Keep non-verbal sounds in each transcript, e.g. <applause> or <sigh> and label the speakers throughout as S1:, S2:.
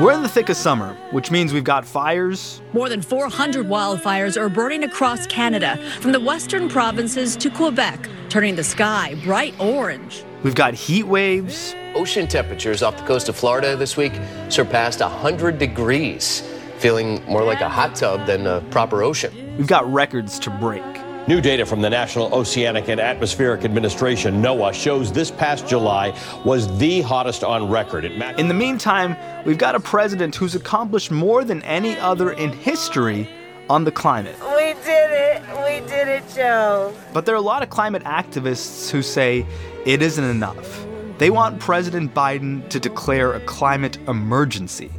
S1: We're in the thick of summer, which means we've got fires.
S2: More than 400 wildfires are burning across Canada, from the western provinces to Quebec, turning the sky bright orange.
S1: We've got heat waves.
S3: Ocean temperatures off the coast of Florida this week surpassed 100 degrees, feeling more like a hot tub than a proper ocean.
S1: We've got records to break.
S4: New data from the National Oceanic and Atmospheric Administration, NOAA, shows this past July was the hottest on record.
S1: in the meantime, we've got a president who's accomplished more than any other in history on the climate.
S5: We did it. We did it, Joe.
S1: But there are a lot of climate activists who say it isn't enough. They want President Biden to declare a climate emergency.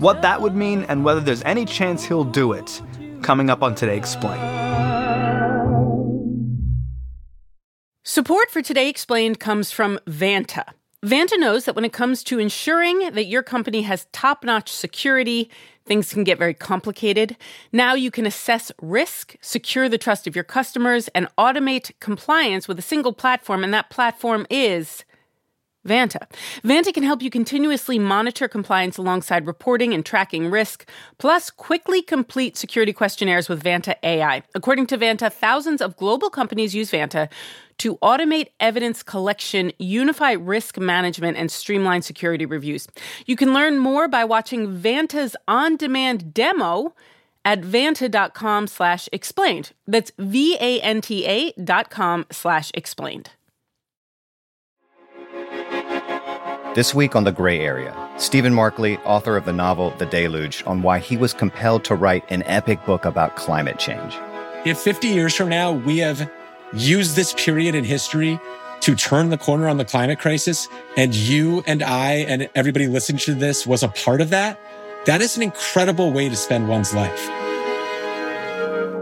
S1: What that would mean and whether there's any chance he'll do it, coming up on Today Explained.
S6: Support for Today Explained comes from Vanta. Vanta knows that when it comes to ensuring that your company has top notch security, things can get very complicated. Now you can assess risk, secure the trust of your customers, and automate compliance with a single platform, and that platform is Vanta. Vanta can help you continuously monitor compliance alongside reporting and tracking risk, plus quickly complete security questionnaires with Vanta AI. According to Vanta, thousands of global companies use Vanta to automate evidence collection, unify risk management, and streamline security reviews. You can learn more by watching Vanta's on-demand demo at vanta.com slash explained. That's V-A-N-T-A dot com slash explained.
S7: This week on The Gray Area, Stephen Markley, author of the novel The Deluge, on why he was compelled to write an epic book about climate change.
S8: If 50 years from now we have used this period in history to turn the corner on the climate crisis, and you and I and everybody listening to this was a part of that, that is an incredible way to spend one's life.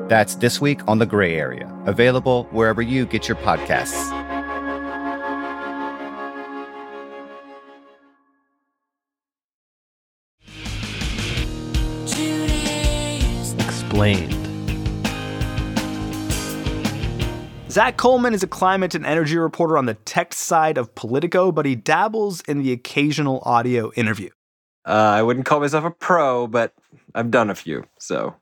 S7: That's this week on The Gray Area, available wherever you get your podcasts.
S1: Explained. Zack Colman is a climate and energy reporter on the tech side of Politico, but he dabbles in the occasional audio interview.
S9: Uh, I wouldn't call myself a pro, but I've done a few, so.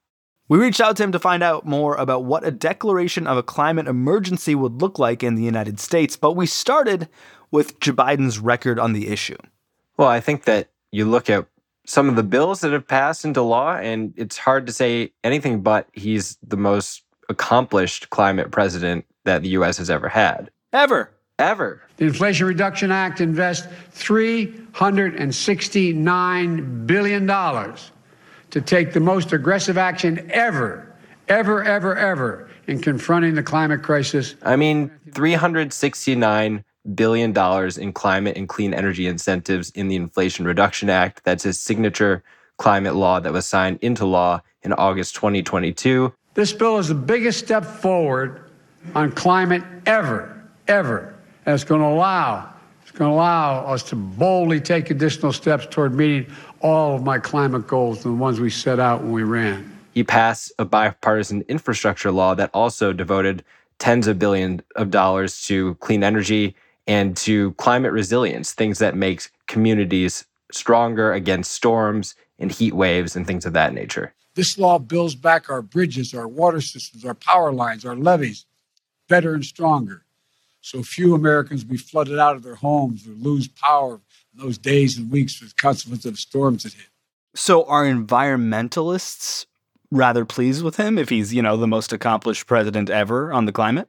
S1: We reached out to him to find out more about what a declaration of a climate emergency would look like in the United States, but we started with Joe Biden's record on the issue.
S9: Well, I think that you look at some of the bills that have passed into law, and it's hard to say anything but he's the most accomplished climate president that the U.S. has ever had.
S1: Ever.
S9: Ever.
S10: The Inflation Reduction Act invests $369 billion to take the most aggressive action ever, ever, ever, ever in confronting the climate crisis.
S9: I mean, 369 billion dollars in climate and clean energy incentives in the Inflation Reduction Act. That's his signature climate law that was signed into law in August 2022.
S10: This bill is the biggest step forward on climate ever, ever. And it's going to allow it's going to allow us to boldly take additional steps toward meeting all of my climate goals, and the ones we set out when we ran.
S9: He passed a bipartisan infrastructure law that also devoted tens of billions of dollars to clean energy and to climate resilience, things that make communities stronger against storms and heat waves and things of that nature.
S10: This law builds back our bridges, our water systems, our power lines, our levees better and stronger. So few Americans will be flooded out of their homes or lose power in those days and weeks as a consequence of storms that hit.
S1: So are environmentalists rather pleased with him if he's, you know, the most accomplished president ever on the climate?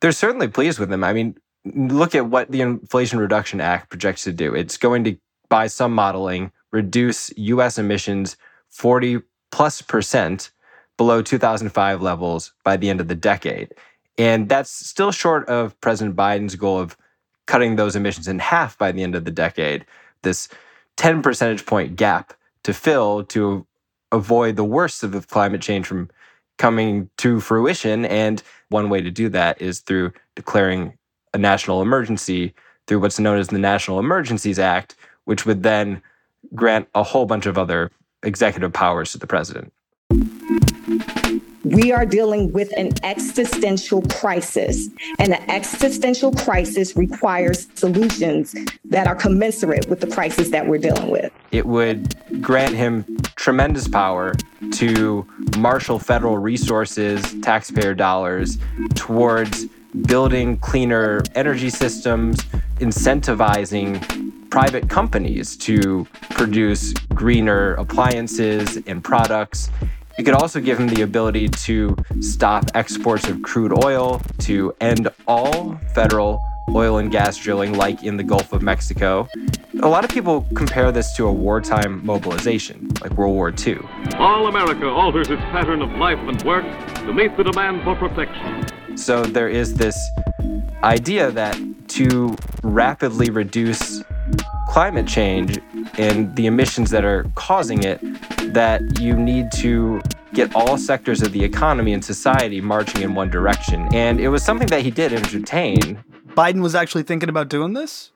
S9: They're certainly pleased with him. I mean, look at what the Inflation Reduction Act projects to do. It's going to, by some modeling, reduce US emissions 40 plus percent below 2005 levels by the end of the decade. And that's still short of President Biden's goal of cutting those emissions in half by the end of the decade. This 10 percentage point gap to fill to avoid the worst of climate change from coming to fruition. And one way to do that is through declaring a national emergency through what's known as the National Emergencies Act, which would then grant a whole bunch of other executive powers to the president.
S11: We are dealing with an existential crisis, and an existential crisis requires solutions that are commensurate with the crisis that we're dealing with.
S9: It would grant him tremendous power to marshal federal resources, taxpayer dollars, towards building cleaner energy systems, incentivizing private companies to produce greener appliances and products. It could also give him the ability to stop exports of crude oil, to end all federal oil and gas drilling, like in the Gulf of Mexico. A lot of people compare this to a wartime mobilization, like World War II.
S12: All America alters its pattern of life and work to meet the demand for protection.
S9: So there is this idea that to rapidly reduce climate change and the emissions that are causing it, that you need to get all sectors of the economy and society marching in one direction. And it was something that he did entertain.
S1: Biden was actually thinking about doing this?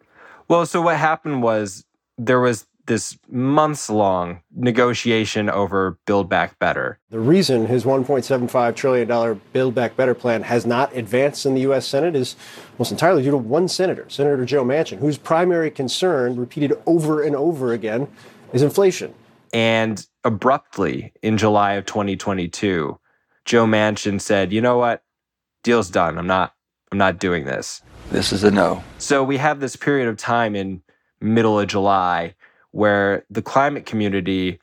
S9: Well, so what happened was there was this months long negotiation over Build Back Better.
S13: The reason his $1.75 trillion Build Back Better plan has not advanced in the U.S. Senate is almost entirely due to one senator, Senator Joe Manchin, whose primary concern, repeated over and over again, is inflation.
S9: And abruptly in July of 2022, Joe Manchin said, "You know what? Deal's done. I'm not I'm not doing this."
S14: This is a no.
S9: So we have this period of time in middle of July where the climate community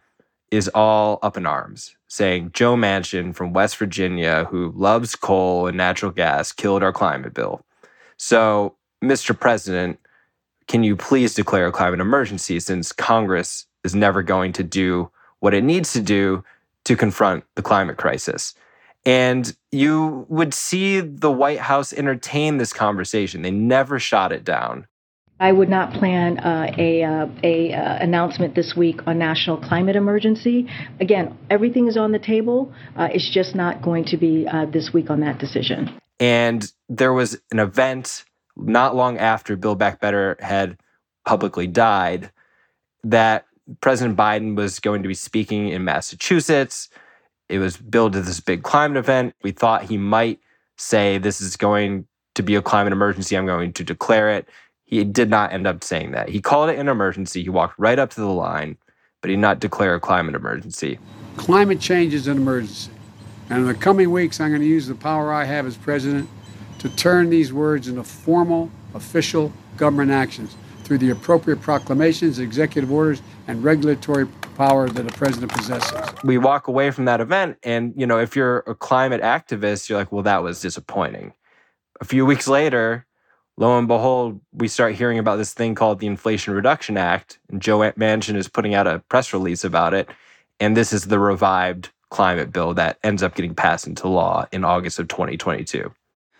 S9: is all up in arms, saying Joe Manchin from West Virginia, who loves coal and natural gas, killed our climate bill. So, Mr. President, can you please declare a climate emergency since Congress is never going to do what it needs to do to confront the climate crisis? And you would see the White House entertain this conversation. They never shot it down.
S15: I would not plan uh, a, uh, a uh, announcement this week on national climate emergency. Again, everything is on the table. Uh, it's just not going to be this week on that decision.
S9: And there was an event not long after Build Back Better had publicly died that President Biden was going to be speaking in Massachusetts. It was billed as this big climate event. We thought he might say, This is going to be a climate emergency. I'm going to declare it. He did not end up saying that. He called it an emergency. He walked right up to the line, but he did not declare a climate emergency.
S10: Climate change is an emergency. And in the coming weeks, I'm going to use the power I have as president to turn these words into formal, official government actions through the appropriate proclamations, executive orders, and regulatory power that a president possesses.
S9: We walk away from that event, and you know, if you're a climate activist, you're like, well, that was disappointing. A few weeks later, lo and behold, we start hearing about this thing called the Inflation Reduction Act, and Joe Manchin is putting out a press release about it. And this is the revived climate bill that ends up getting passed into law in August of 2022.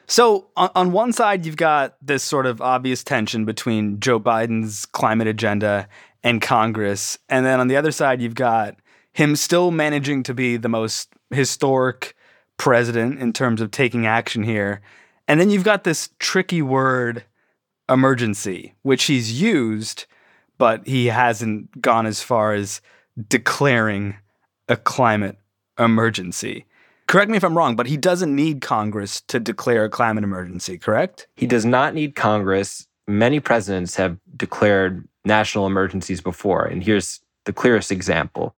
S1: So, on, on one side, you've got this sort of obvious tension between Joe Biden's climate agenda and Congress. And then on the other side, you've got him still managing to be the most historic president in terms of taking action here. And then you've got this tricky word, emergency, which he's used, but he hasn't gone as far as declaring a climate emergency. Correct me if I'm wrong, but he doesn't need Congress to declare a climate emergency, correct?
S9: He does not need Congress. Many presidents have declared national emergencies before, and here's the clearest example.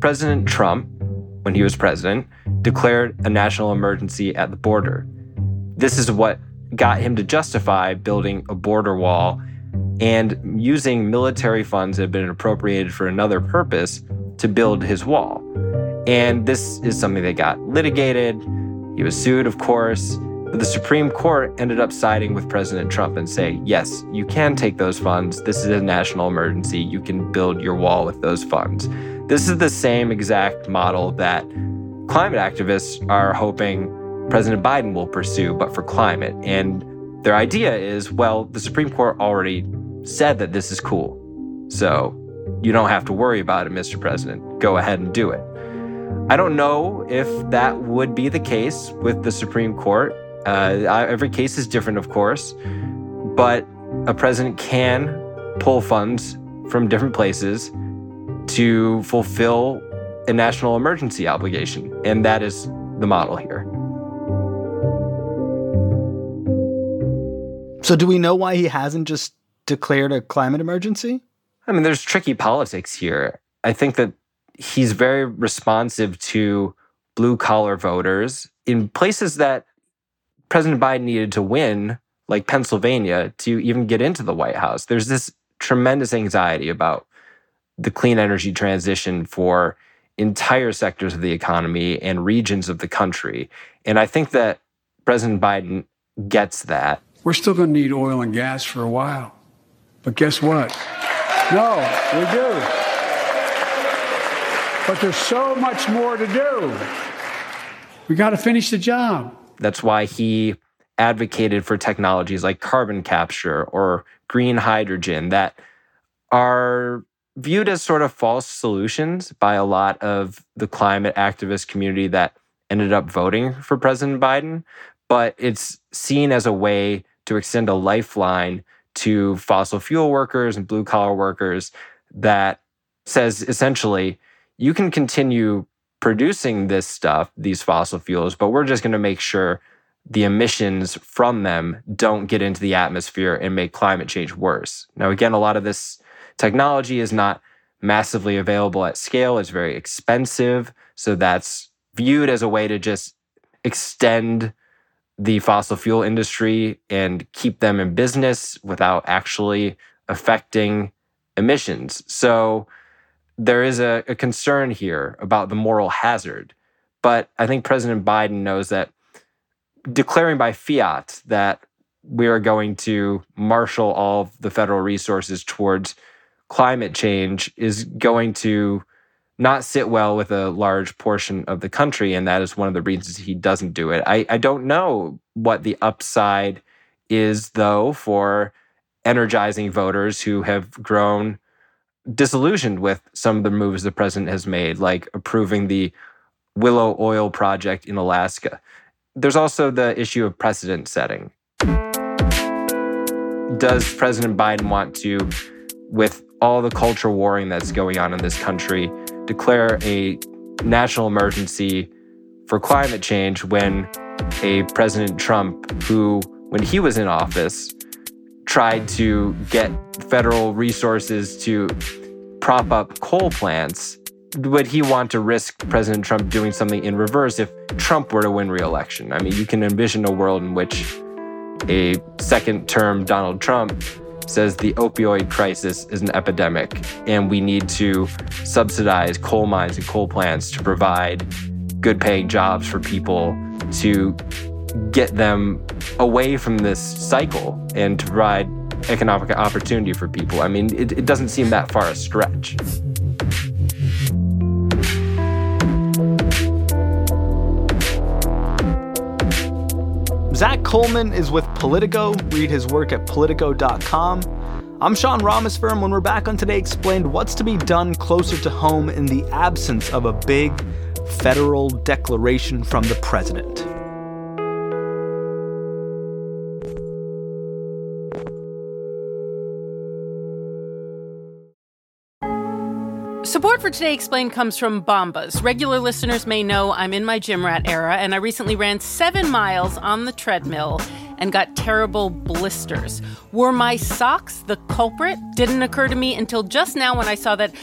S9: President Trump, when he was president, declared a national emergency at the border. This is what got him to justify building a border wall and using military funds that had been appropriated for another purpose to build his wall. And this is something that got litigated. He was sued, of course. But the Supreme Court ended up siding with President Trump and saying, yes, you can take those funds. This is a national emergency. You can build your wall with those funds. This is the same exact model that climate activists are hoping President Biden will pursue, but for climate. And their idea is well, the Supreme Court already said that this is cool. So you don't have to worry about it, Mr. President. Go ahead and do it. I don't know if that would be the case with the Supreme Court. Uh, every case is different, of course, but a president can pull funds from different places to fulfill a national emergency obligation. And that is the model here.
S1: So, do we know why he hasn't just declared a climate emergency?
S9: I mean, there's tricky politics here. I think that he's very responsive to blue collar voters in places that President Biden needed to win, like Pennsylvania, to even get into the White House. There's this tremendous anxiety about the clean energy transition for entire sectors of the economy and regions of the country. And I think that President Biden gets that.
S10: We're still going to need oil and gas for a while. But guess what? No, we do. But there's so much more to do. We got to finish the job.
S9: That's why he advocated for technologies like carbon capture or green hydrogen that are viewed as sort of false solutions by a lot of the climate activist community that ended up voting for President Biden. But it's seen as a way to extend a lifeline to fossil fuel workers and blue collar workers that says essentially, you can continue producing this stuff, these fossil fuels, but we're just going to make sure the emissions from them don't get into the atmosphere and make climate change worse. Now, again, a lot of this technology is not massively available at scale, it's very expensive. So that's viewed as a way to just extend the fossil fuel industry and keep them in business without actually affecting emissions. So there is a, a, concern here about the moral hazard. But I think President Biden knows that declaring by fiat that we are going to marshal all the federal resources towards climate change is going to not sit well with a large portion of the country. And that is one of the reasons he doesn't do it. I, I don't know what the upside is, though, for energizing voters who have grown disillusioned with some of the moves the president has made, like approving the Willow Oil project in Alaska. There's also the issue of precedent setting. Does President Biden want to, with all the culture warring that's going on in this country, declare a national emergency for climate change when a President Trump, who, when he was in office, tried to get federal resources to prop up coal plants, would he want to risk President Trump doing something in reverse if Trump were to win re-election? I mean, you can envision a world in which a second term Donald Trump says the opioid crisis is an epidemic and we need to subsidize coal mines and coal plants to provide good paying jobs for people to get them away from this cycle and to provide economic opportunity for people. I mean, it, it doesn't seem that far a stretch.
S1: Zack Colman is with Politico. Read his work at politico.com. I'm Sean Ramos Rameswaram. When we're back on Today Explained, what's to be done closer to home in the absence of a big federal declaration from the president?
S6: Support for Today Explained comes from Bombas. Regular listeners may know I'm in my gym rat era, and I recently ran seven miles on the treadmill and got terrible blisters. Were my socks the culprit? Didn't occur to me until just now when I saw that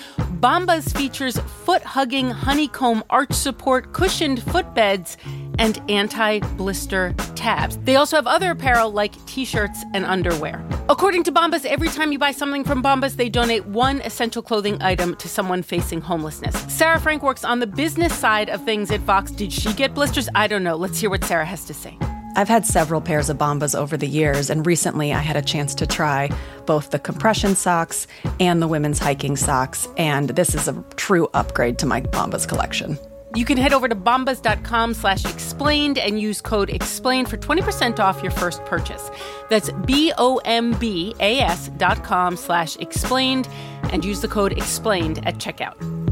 S6: Bombas features foot hugging honeycomb arch support cushioned footbeds and anti blister tabs. They also have other apparel like t shirts and underwear. According to Bombas, every time you buy something from Bombas, they donate one essential clothing item to someone facing homelessness. Sarah Frank works on the business side of things at Vox. Did she get blisters? I don't know. Let's hear what Sarah has to say.
S14: I've had several pairs of Bombas over the years, and recently I had a chance to try both the compression socks and the women's hiking socks, and this is a true upgrade to my Bombas collection.
S6: You can head over to bombas.com slash explained and use code explained for 20% off your first purchase. That's B-O-M-B-A-S dot com slash explained and use the code explained at checkout.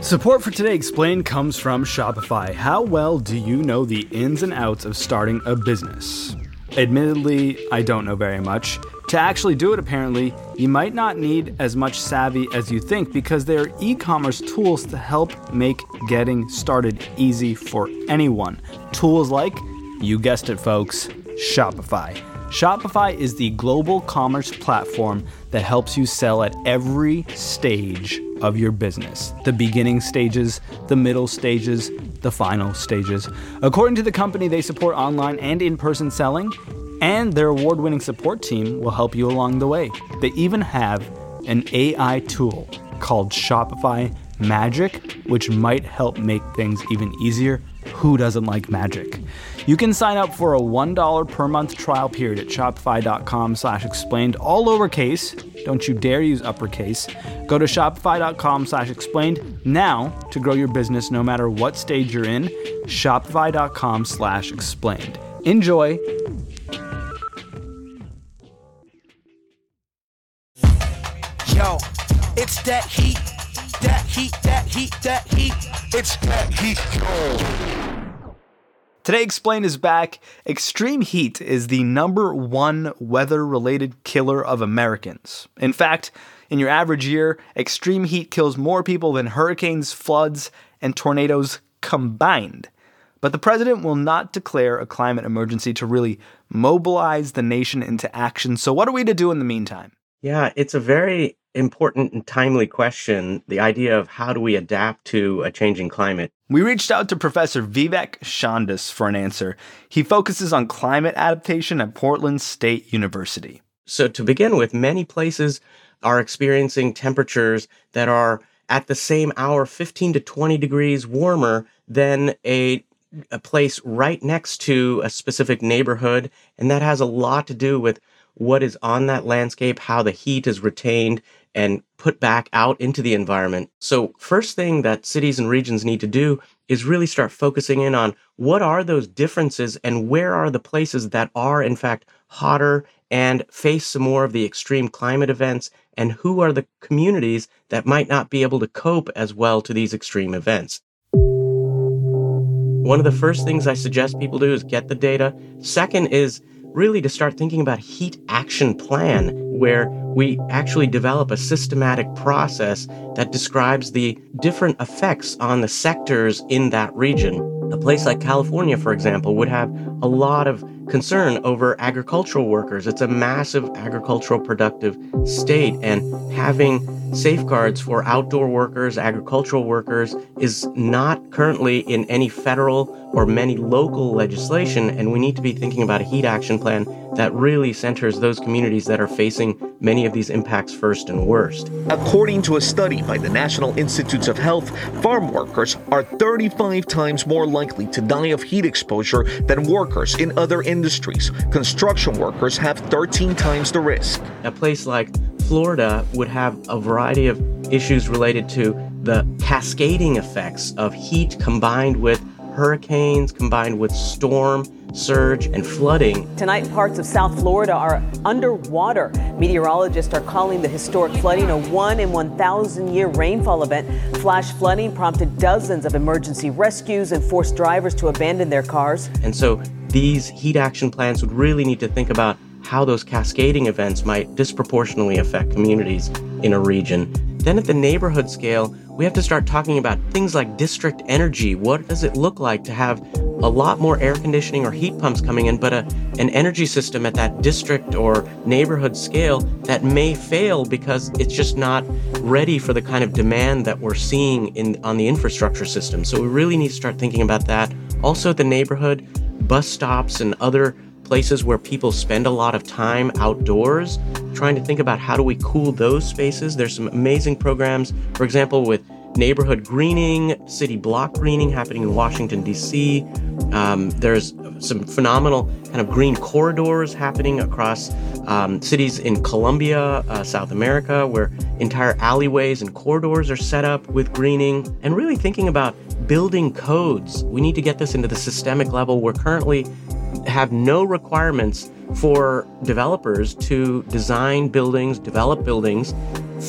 S1: Support for Today Explained comes from Shopify. How well do you know the ins and outs of starting a business? Admittedly, I don't know very much. To actually do it, apparently, you might not need as much savvy as you think because there are e commerce tools to help make getting started easy for anyone. Tools like, you guessed it, folks, Shopify. Shopify is the global commerce platform that helps you sell at every stage of your business the beginning stages, the middle stages, the final stages. According to the company, they support online and in person selling and their award winning support team will help you along the way. They even have an AI tool called Shopify Magic, which might help make things even easier. Who doesn't like magic? You can sign up for a $1 per month trial period at shopify.com slash explained, all lowercase. Don't you dare use uppercase. Go to shopify.com slash explained now to grow your business no matter what stage you're in. Shopify.com slash explained. Enjoy
S16: Yo, it's that heat, that heat, that heat, that heat. It's that heat, yo.
S1: Today Explained is back. Extreme heat is the number one weather related killer of Americans. In fact, in your average year, extreme heat kills more people than hurricanes, floods, and tornadoes combined. But the president will not declare a climate emergency to really mobilize the nation into action. So, what are we to do in the meantime?
S17: Yeah, it's a very important and timely question the idea of how do we adapt to a changing climate.
S1: We reached out to Professor Vivek Shandas for an answer. He focuses on climate adaptation at Portland State University.
S17: So, to begin with, many places are experiencing temperatures that are at the same hour 15 to 20 degrees warmer than a a place right next to a specific neighborhood and that has a lot to do with what is on that landscape, how the heat is retained and put back out into the environment. So, first thing that cities and regions need to do is really start focusing in on what are those differences and where are the places that are, in fact, hotter and face some more of the extreme climate events, and who are the communities that might not be able to cope as well to these extreme events. One of the first things I suggest people do is get the data. Second is really to start thinking about heat action plan where we actually develop a systematic process that describes the different effects on the sectors in that region. A place like California, for example, would have a lot of concern over agricultural workers. It's a massive agricultural productive state, and having safeguards for outdoor workers, agricultural workers, is not currently in any federal or many local legislation. And we need to be thinking about a heat action plan that really centers those communities that are facing many of these impacts first and worst.
S18: According to a study by the National Institutes of Health, farm workers are 35 times more likely to die of heat exposure than workers in other industries. Construction workers have 13 times the risk.
S17: A place like Florida would have a variety of issues related to the cascading effects of heat combined with hurricanes, combined with storm, surge, and flooding.
S19: Tonight, parts of South Florida are underwater. Meteorologists are calling the historic flooding a one in 1,000 year rainfall event. Flash flooding prompted dozens of emergency rescues and forced drivers to abandon their cars.
S17: And so these heat action plans would really need to think about how those cascading events might disproportionately affect communities in a region. Then at the neighborhood scale, we have to start talking about things like district energy. What does it look like to have a lot more air conditioning or heat pumps coming in, but a, an energy system at that district or neighborhood scale that may fail because it's just not ready for the kind of demand that we're seeing in on the infrastructure system. So we really need to start thinking about that. Also the neighborhood, bus stops and other places where people spend a lot of time outdoors, trying to think about how do we cool those spaces. There's some amazing programs, for example, with neighborhood greening, city block greening happening in Washington, D.C. Um, there's some phenomenal kind of green corridors happening across um, cities in Colombia, uh, South America, where entire alleyways and corridors are set up with greening, and really thinking about building codes. We need to get this into the systemic level. We're currently have no requirements for developers to design buildings, develop buildings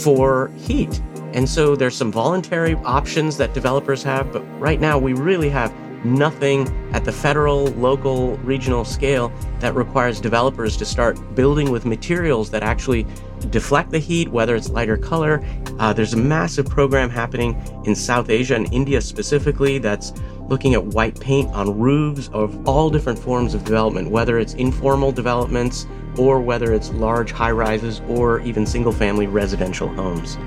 S17: for heat. And so there's some voluntary options that developers have, but right now we really have nothing at the federal, local, regional scale that requires developers to start building with materials that actually deflect the heat, whether it's lighter color. Uh, there's a massive program happening in South Asia and India specifically that's looking at white paint on roofs of all different forms of development, whether it's informal developments or whether it's large high rises or even single family residential homes.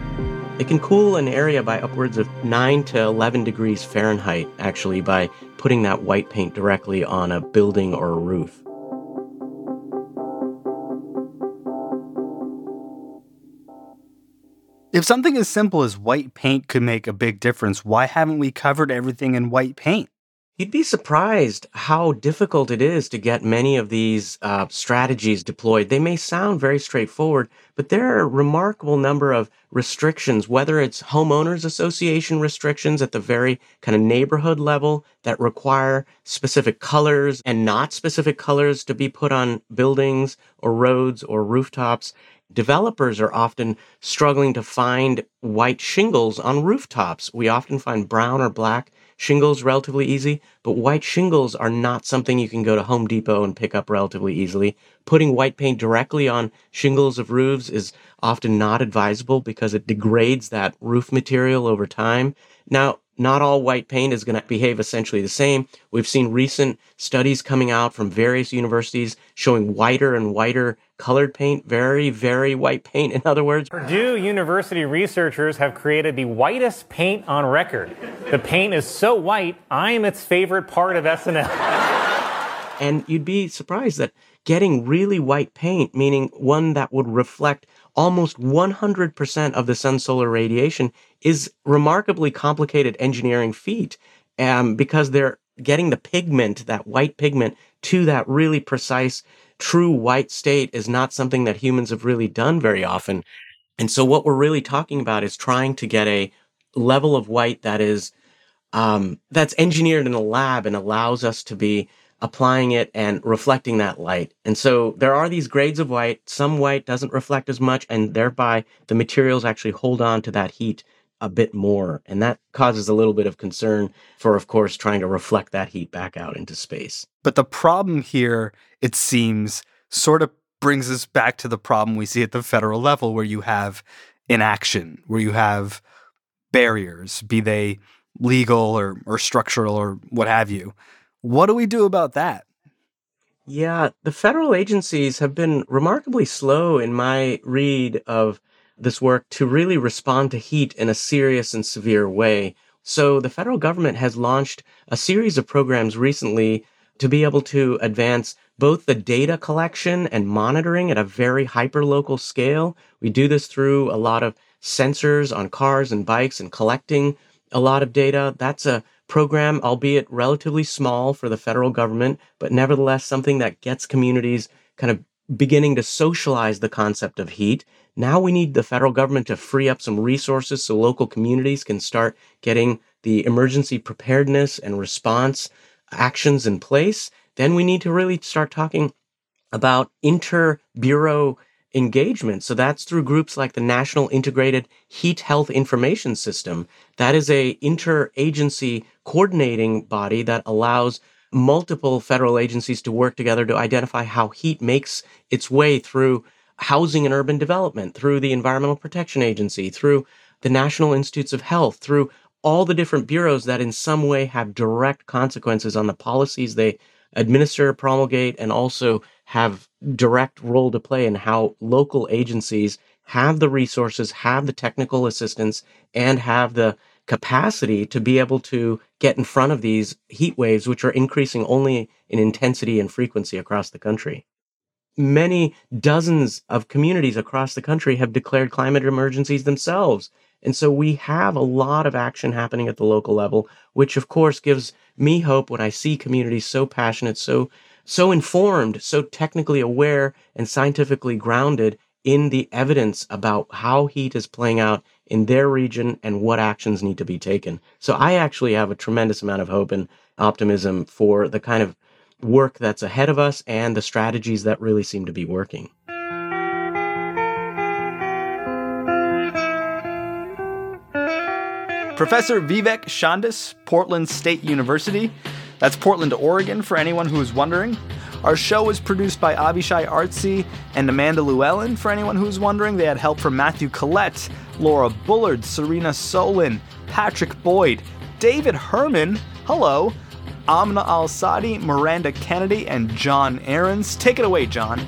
S17: It can cool an area by upwards of 9 to 11 degrees Fahrenheit, actually, by putting that white paint directly on a building or a roof.
S1: If something as simple as white paint could make a big difference, why haven't we covered everything in white paint?
S17: You'd be surprised how difficult it is to get many of these uh, strategies deployed. They may sound very straightforward, but there are a remarkable number of restrictions, whether it's homeowners association restrictions at the very kind of neighborhood level that require specific colors and not specific colors to be put on buildings or roads or rooftops developers are often struggling to find white shingles on rooftops. We often find brown or black shingles relatively easy, but white shingles are not something you can go to Home Depot and pick up relatively easily. Putting white paint directly on shingles of roofs is often not advisable because it degrades that roof material over time. Now, not all white paint is going to behave essentially the same. We've seen recent studies coming out from various universities showing whiter and whiter colored paint, very, very white paint, in other words.
S20: Purdue University researchers have created the whitest paint on record. The paint is so white, I am its favorite part of SNL. <laughs>
S17: and you'd be surprised that getting really white paint, meaning one that would reflect almost 100% of the sun's solar radiation is remarkably complicated engineering feat um, because they're getting the pigment, that white pigment, to that really precise, true white state is not something that humans have really done very often. And so what we're really talking about is trying to get a level of white that is um, that's engineered in a lab and allows us to be applying it and reflecting that light. And so there are these grades of white. Some white doesn't reflect as much, and thereby the materials actually hold on to that heat a bit more. And that causes a little bit of concern for, of course, trying to reflect that heat back out into space.
S1: But the problem here, it seems, sort of brings us back to the problem we see at the federal level where you have inaction, where you have barriers, be they legal or, or structural or what have you. What do we do about that?
S17: Yeah, the federal agencies have been remarkably slow in my read of this work to really respond to heat in a serious and severe way. So the federal government has launched a series of programs recently to be able to advance both the data collection and monitoring at a very hyperlocal scale. We do this through a lot of sensors on cars and bikes and collecting a lot of data. That's a program, albeit relatively small for the federal government, but nevertheless something that gets communities kind of beginning to socialize the concept of heat. Now we need the federal government to free up some resources so local communities can start getting the emergency preparedness and response actions in place. Then we need to really start talking about inter bureau engagement. So that's through groups like the National Integrated Heat Health Information System. That is a interagency coordinating body that allows multiple federal agencies to work together to identify how heat makes its way through housing and urban development, through the Environmental Protection Agency, through the National Institutes of Health, through all the different bureaus that in some way have direct consequences on the policies they administer, promulgate, and also have direct role to play in how local agencies have the resources, have the technical assistance, and have the capacity to be able to get in front of these heat waves, which are increasing only in intensity and frequency across the country. Many dozens of communities across the country have declared climate emergencies themselves. And so we have a lot of action happening at the local level, which of course gives me hope when I see communities so passionate, so so informed, so technically aware and scientifically grounded in the evidence about how heat is playing out in their region and what actions need to be taken. So I actually have a tremendous amount of hope and optimism for the kind of work that's ahead of us and the strategies that really seem to be working.
S1: Professor Vivek Shandas, Portland State University. That's Portland, Oregon, for anyone who is wondering. Our show was produced by Avishay Artsy and Amanda Lewellyn, for anyone who's wondering. They had help from Matthew Collette, Laura Bullard, Serena Solin, Patrick Boyd, David Herman, hello, Amna Al Sadi, Miranda Kennedy, and Jon Ehrens. Take it away, John.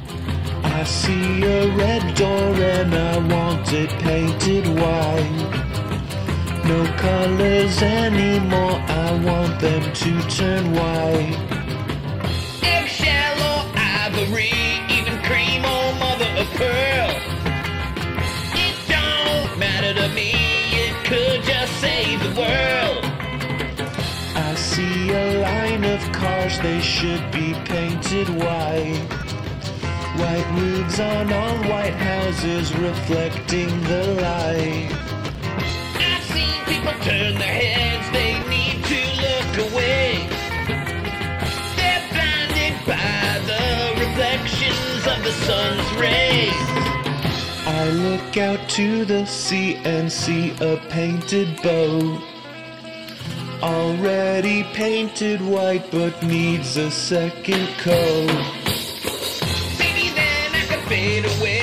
S21: I see a red door and I want it painted white. No colors anymore, I want them to turn white.
S22: Pearl. It don't matter to me, it could just save the world.
S21: I see a line of cars, they should be painted white. White roofs on all white houses reflecting the light.
S22: I've seen people turn their heads, they need to look away. Sun's rays.
S21: I look out to the sea and see a painted boat. Already painted white, but needs a second coat.
S22: Maybe then I could fade away,